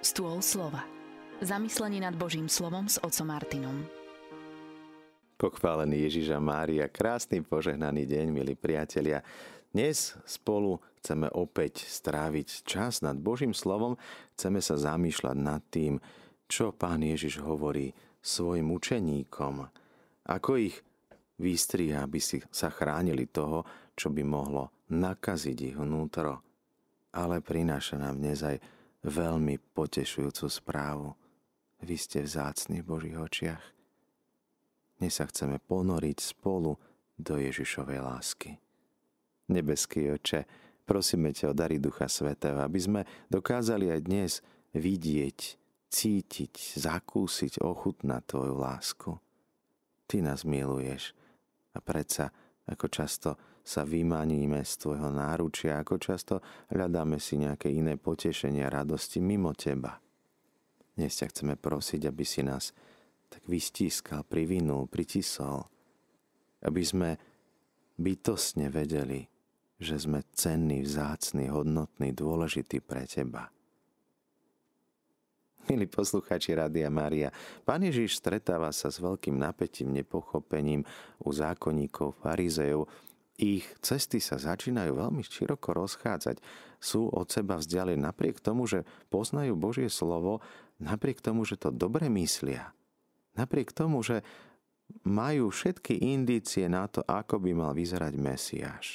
Stôl slova. Zamyslenie nad Božím slovom s otcom Martinom. Pochválený Ježiša Mária, krásny požehnaný deň, milí priatelia. Dnes spolu chceme opäť stráviť čas nad Božím slovom, chceme sa zamýšľať nad tým, čo pán Ježiš hovorí svojim učeníkom, ako ich výstria, aby si sa chránili toho, čo by mohlo nakaziť ich vnútro. Ale prináša nám dnes aj veľmi potešujúcu správu. Vy ste vzácni v Božích očiach. Dnes sa chceme ponoriť spolu do Ježišovej lásky. Nebeský oče, prosíme ťa o dary Ducha Svetého, aby sme dokázali aj dnes vidieť, cítiť, zakúsiť, ochutnať Tvoju lásku. Ty nás miluješ a predsa, ako často sa vymaníme z Tvojho náručia, ako často hľadáme si nejaké iné potešenia, radosti mimo Teba. Dnes ťa chceme prosiť, aby si nás tak vystískal, privinul, pritisol, aby sme bytosne vedeli, že sme cenní, vzácni, hodnotní, dôležití pre Teba. Milí posluchači Rádia Mária, Pán Ježiš stretáva sa s veľkým napätím, nepochopením u zákonníkov, farizejov, ich cesty sa začínajú veľmi široko rozchádzať. Sú od seba vzdialení napriek tomu, že poznajú Božie slovo, napriek tomu, že to dobre myslia. Napriek tomu, že majú všetky indície na to, ako by mal vyzerať Mesiáš.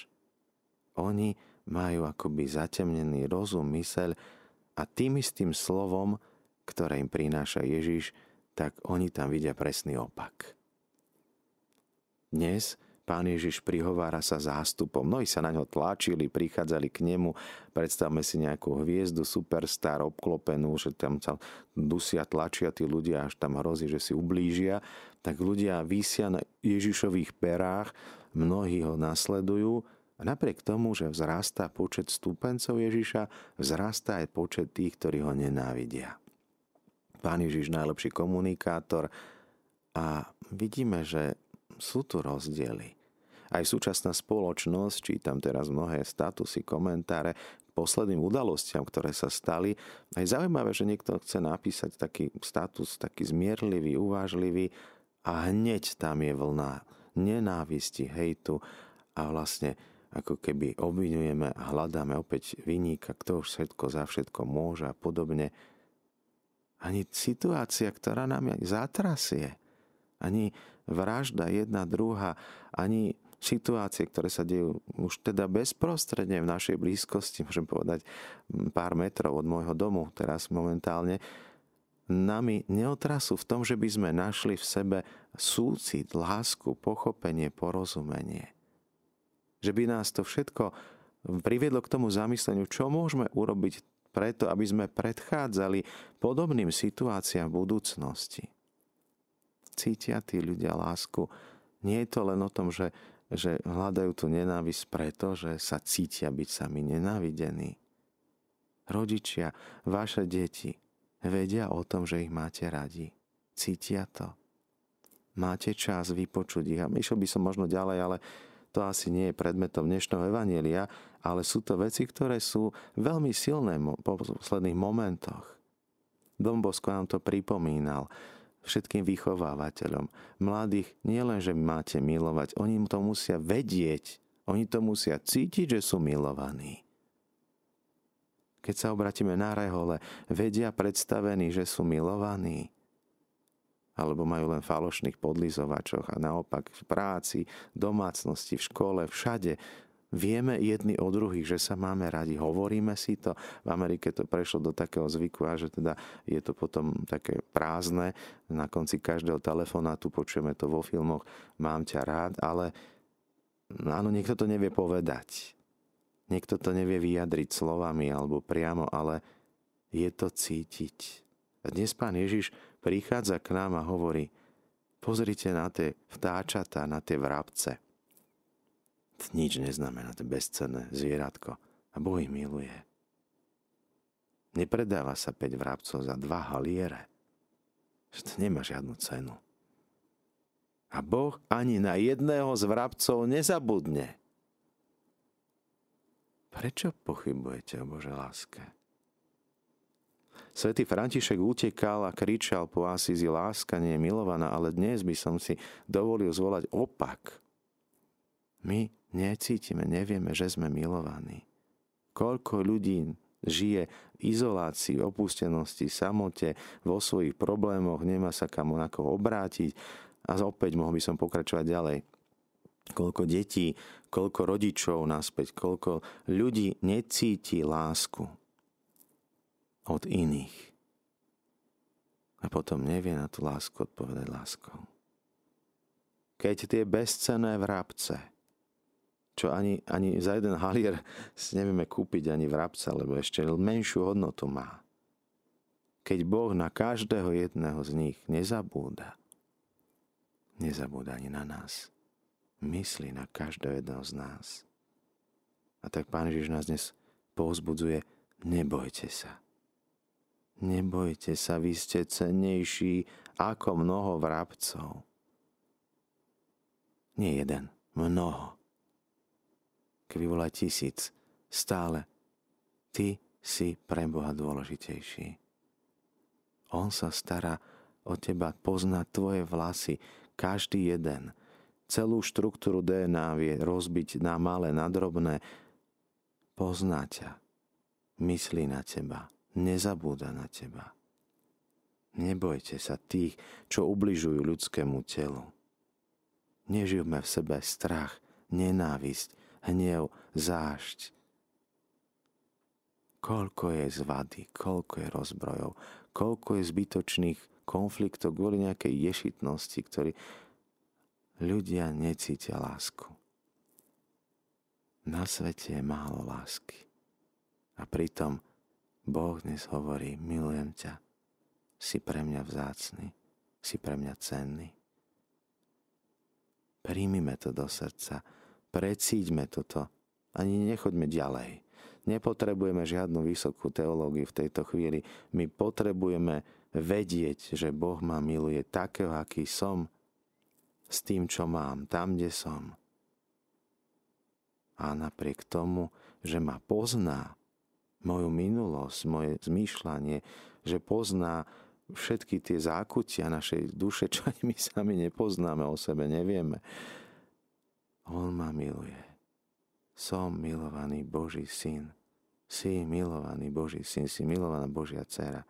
Oni majú akoby zatemnený rozum, myseľ a tým istým slovom, ktoré im prináša Ježiš, tak oni tam vidia presný opak. Dnes Pán Ježiš prihovára sa zástupom. Mnohí sa na ňo tlačili, prichádzali k nemu. Predstavme si nejakú hviezdu, superstar, obklopenú, že tam sa dusia, tlačia tí ľudia, až tam hrozí, že si ublížia. Tak ľudia vysia na Ježišových perách, mnohí ho nasledujú. A napriek tomu, že vzrastá počet stúpencov Ježiša, vzrastá aj počet tých, ktorí ho nenávidia. Pán Ježiš najlepší komunikátor a vidíme, že sú tu rozdiely. Aj súčasná spoločnosť, čítam teraz mnohé statusy, komentáre posledným udalostiam, ktoré sa stali. Aj zaujímavé, že niekto chce napísať taký status, taký zmierlivý, uvážlivý a hneď tam je vlna nenávisti, hejtu a vlastne ako keby obvinujeme a hľadáme opäť vyníka, kto už všetko za všetko môže a podobne. Ani situácia, ktorá nám zatrasie, ani vražda jedna, druhá, ani situácie, ktoré sa dejú už teda bezprostredne v našej blízkosti, môžem povedať pár metrov od môjho domu teraz momentálne, nami neotrasú v tom, že by sme našli v sebe súcit, lásku, pochopenie, porozumenie. Že by nás to všetko priviedlo k tomu zamysleniu, čo môžeme urobiť preto, aby sme predchádzali podobným situáciám v budúcnosti cítia tí ľudia lásku. Nie je to len o tom, že, že hľadajú tú nenávisť preto, že sa cítia byť sami nenávidení. Rodičia, vaše deti vedia o tom, že ich máte radi. Cítia to. Máte čas vypočuť ich. A išiel by som možno ďalej, ale to asi nie je predmetom dnešného evanielia, ale sú to veci, ktoré sú veľmi silné po posledných momentoch. Dombosko nám to pripomínal všetkým vychovávateľom. Mladých nielen, že máte milovať, oni to musia vedieť, oni to musia cítiť, že sú milovaní. Keď sa obratíme na rehole, vedia predstavení, že sú milovaní. Alebo majú len falošných podlizovačoch a naopak v práci, domácnosti, v škole, všade Vieme jedni o druhých, že sa máme radi, hovoríme si to. V Amerike to prešlo do takého zvyku a že teda je to potom také prázdne. Na konci každého telefonátu počujeme to vo filmoch, mám ťa rád, ale áno, niekto to nevie povedať. Niekto to nevie vyjadriť slovami alebo priamo, ale je to cítiť. A dnes pán Ježiš prichádza k nám a hovorí, pozrite na tie vtáčata, na tie vrabce nič neznamená, to bezcenné zvieratko. A Boh ich miluje. Nepredáva sa 5 vrabcov za 2 haliere. To nemá žiadnu cenu. A Boh ani na jedného z vrabcov nezabudne. Prečo pochybujete o Bože láske? Svetý František utekal a kričal po Asízi, láska nie je milovaná, ale dnes by som si dovolil zvolať opak. My necítime, nevieme, že sme milovaní. Koľko ľudí žije v izolácii, opustenosti, samote, vo svojich problémoch, nemá sa kam na koho obrátiť. A opäť mohol by som pokračovať ďalej. Koľko detí, koľko rodičov naspäť, koľko ľudí necíti lásku od iných. A potom nevie na tú lásku odpovedať láskou. Keď tie bezcené vrabce, čo ani, ani za jeden halier si nevieme kúpiť ani vrabca, lebo ešte menšiu hodnotu má. Keď Boh na každého jedného z nich nezabúda, nezabúda ani na nás. Myslí na každého jedného z nás. A tak Pán Ježiš nás dnes povzbudzuje, nebojte sa. Nebojte sa, vy ste cennejší ako mnoho vrabcov. Nie jeden, mnoho. Keby bola tisíc, stále ty si pre Boha dôležitejší. On sa stará o teba, pozná tvoje vlasy, každý jeden. Celú štruktúru DNA vie rozbiť na malé, na drobné. Pozná ťa, myslí na teba nezabúda na teba. Nebojte sa tých, čo ubližujú ľudskému telu. Nežijme v sebe strach, nenávisť, hnev, zášť. Koľko je zvady, koľko je rozbrojov, koľko je zbytočných konfliktov kvôli nejakej ješitnosti, ktorí ľudia necítia lásku. Na svete je málo lásky. A pritom Boh dnes hovorí, milujem ťa, si pre mňa vzácny, si pre mňa cenný. Príjmime to do srdca, precíďme toto, ani nechoďme ďalej. Nepotrebujeme žiadnu vysokú teológiu v tejto chvíli. My potrebujeme vedieť, že Boh ma miluje takého, aký som, s tým, čo mám, tam, kde som. A napriek tomu, že ma pozná, moju minulosť, moje zmýšľanie, že pozná všetky tie zákutia našej duše, čo ani my sami nepoznáme o sebe, nevieme. On ma miluje. Som milovaný Boží syn. Si milovaný Boží syn, si milovaná Božia dcera.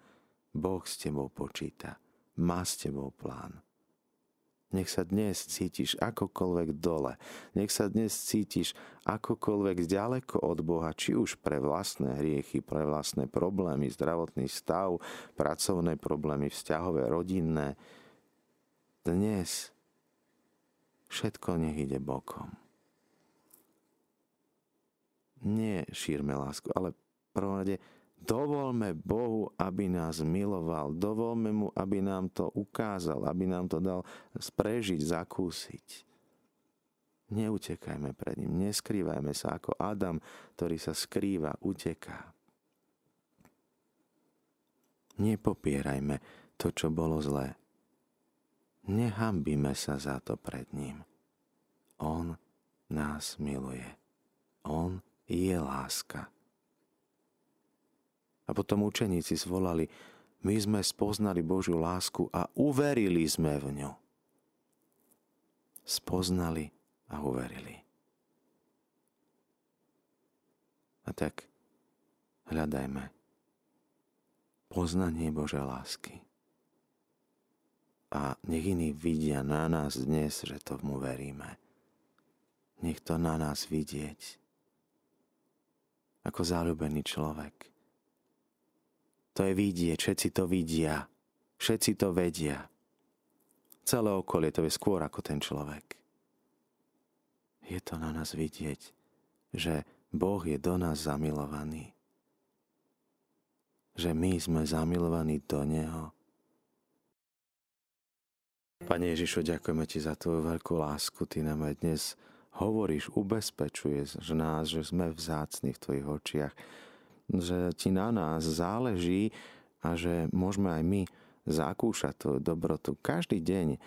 Boh s tebou počíta. Má s tebou plán. Nech sa dnes cítiš akokoľvek dole. Nech sa dnes cítiš akokoľvek ďaleko od Boha, či už pre vlastné hriechy, pre vlastné problémy, zdravotný stav, pracovné problémy, vzťahové, rodinné. Dnes všetko nech ide bokom. Nie šírme lásku, ale prvom rade Dovolme Bohu, aby nás miloval. Dovolme mu, aby nám to ukázal, aby nám to dal sprežiť, zakúsiť. Neutekajme pred ním, neskrývajme sa ako Adam, ktorý sa skrýva, uteká. Nepopierajme to, čo bolo zlé. Nehambíme sa za to pred ním. On nás miluje. On je láska. A potom učeníci zvolali, my sme spoznali Božiu lásku a uverili sme v ňu. Spoznali a uverili. A tak hľadajme poznanie Božej lásky. A nech iní vidia na nás dnes, že tomu veríme. Nech to na nás vidieť. Ako záľubený človek to je vidieť, všetci to vidia, všetci to vedia. Celé okolie to je skôr ako ten človek. Je to na nás vidieť, že Boh je do nás zamilovaný. Že my sme zamilovaní do Neho. Pane Ježišu, ďakujeme Ti za Tvoju veľkú lásku. Ty nám aj dnes hovoríš, ubezpečuješ nás, že sme vzácni v Tvojich očiach že ti na nás záleží a že môžeme aj my zakúšať tvoju dobrotu každý deň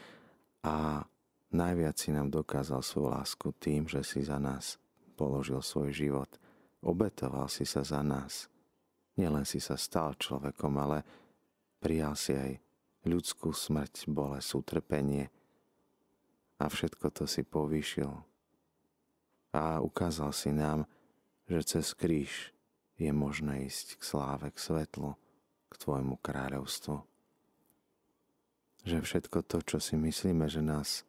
a najviac si nám dokázal svoju lásku tým, že si za nás položil svoj život. Obetoval si sa za nás. Nielen si sa stal človekom, ale prijal si aj ľudskú smrť, bolesť, utrpenie a všetko to si povýšil. A ukázal si nám, že cez kríž je možné ísť k sláve, k svetlu, k Tvojmu kráľovstvu. Že všetko to, čo si myslíme, že nás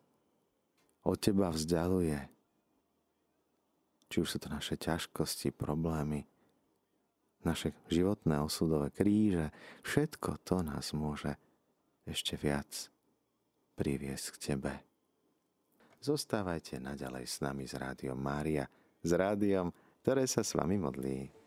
od Teba vzdialuje, či už sú to naše ťažkosti, problémy, naše životné osudové kríže, všetko to nás môže ešte viac priviesť k Tebe. Zostávajte naďalej s nami s Rádiom Mária, s rádiom, ktoré sa s vami modlí.